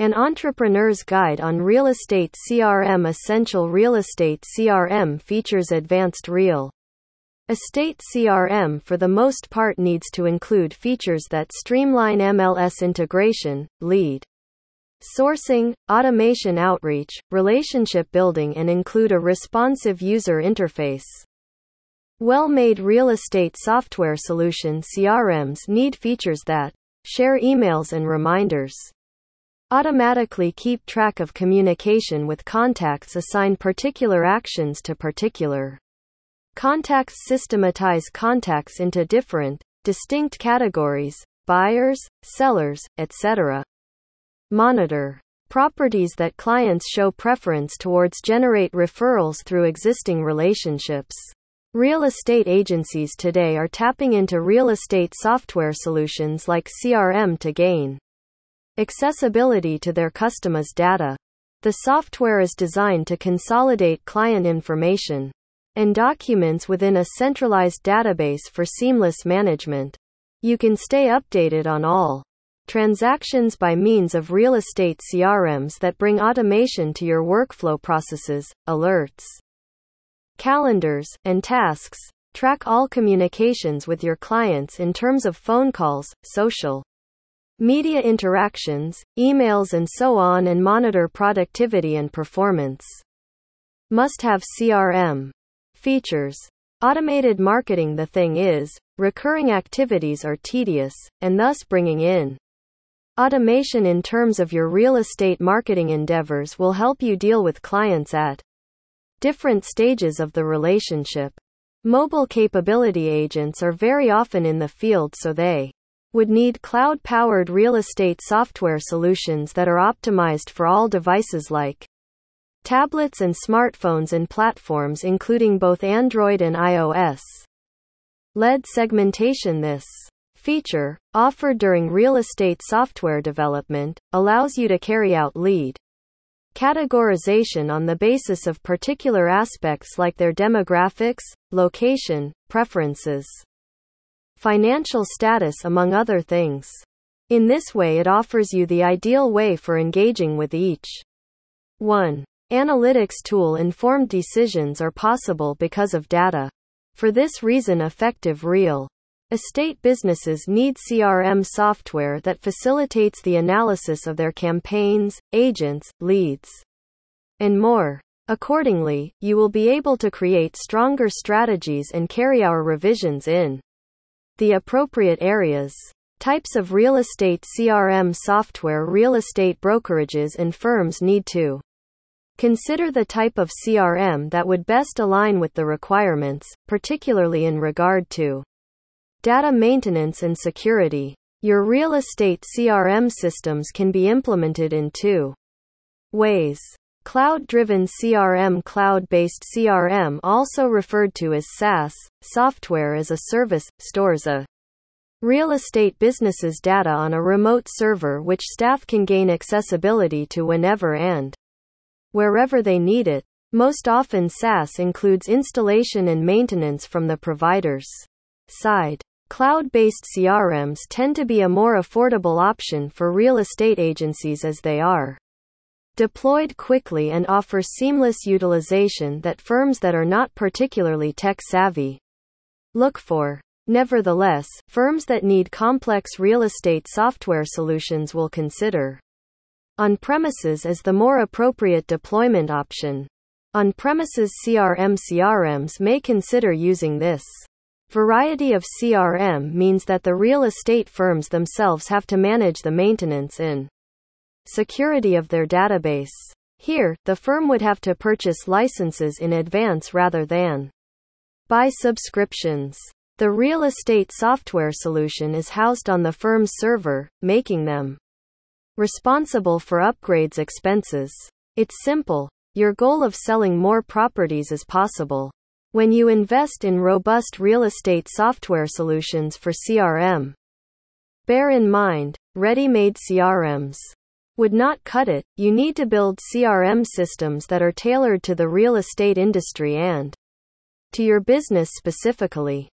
An Entrepreneur's Guide on Real Estate CRM Essential Real Estate CRM features advanced real estate CRM for the most part needs to include features that streamline MLS integration, lead sourcing, automation outreach, relationship building, and include a responsive user interface. Well made real estate software solution CRMs need features that share emails and reminders automatically keep track of communication with contacts assign particular actions to particular contacts systematize contacts into different distinct categories buyers sellers etc monitor properties that clients show preference towards generate referrals through existing relationships. Real estate agencies today are tapping into real estate software solutions like CRM to gain accessibility to their customers' data. The software is designed to consolidate client information and documents within a centralized database for seamless management. You can stay updated on all transactions by means of real estate CRMs that bring automation to your workflow processes, alerts, calendars, and tasks. Track all communications with your clients in terms of phone calls, social media interactions, emails, and so on, and monitor productivity and performance. Must have CRM features. Automated marketing The thing is, recurring activities are tedious, and thus bringing in automation in terms of your real estate marketing endeavors will help you deal with clients at different stages of the relationship. Mobile capability agents are very often in the field, so they would need cloud powered real estate software solutions that are optimized for all devices like tablets and smartphones and platforms including both Android and iOS. LED segmentation This feature, offered during real estate software development, allows you to carry out lead categorization on the basis of particular aspects like their demographics, location, preferences, financial status among other things. In this way it offers you the ideal way for engaging with each 1. Analytics tool informed decisions are possible because of data. For this reason effective real estate businesses need CRM software that facilitates the analysis of their campaigns, agents, leads, and more. Accordingly, you will be able to create stronger strategies and carry our revisions in the appropriate areas. Types of real estate CRM software Real estate brokerages and firms need to consider the type of CRM that would best align with the requirements, particularly in regard to data maintenance and security. Your real estate CRM systems can be implemented in two ways. Cloud-driven CRM Cloud-based CRM also referred to as SaaS, software as a service, stores a real estate business's data on a remote server which staff can gain accessibility to whenever and wherever they need it. Most often SaaS includes installation and maintenance from the provider's side. Cloud-based CRMs tend to be a more affordable option for real estate agencies as they are deployed quickly and offer seamless utilization that firms that are not particularly tech savvy look for. Nevertheless, firms that need complex real estate software solutions will consider on premises as the more appropriate deployment option. On premises CRM CRMs may consider using this. Variety of CRM means that the real estate firms themselves have to manage the maintenance in security of their database. Here, the firm would have to purchase licenses in advance rather than buy subscriptions. The real estate software solution is housed on the firm's server, making them responsible for upgrades expenses. It's simple. Your goal of selling more properties is possible. When you invest in robust real estate software solutions for CRM, bear in mind, ready made CRMs would not cut it. You need to build CRM systems that are tailored to the real estate industry and to your business specifically.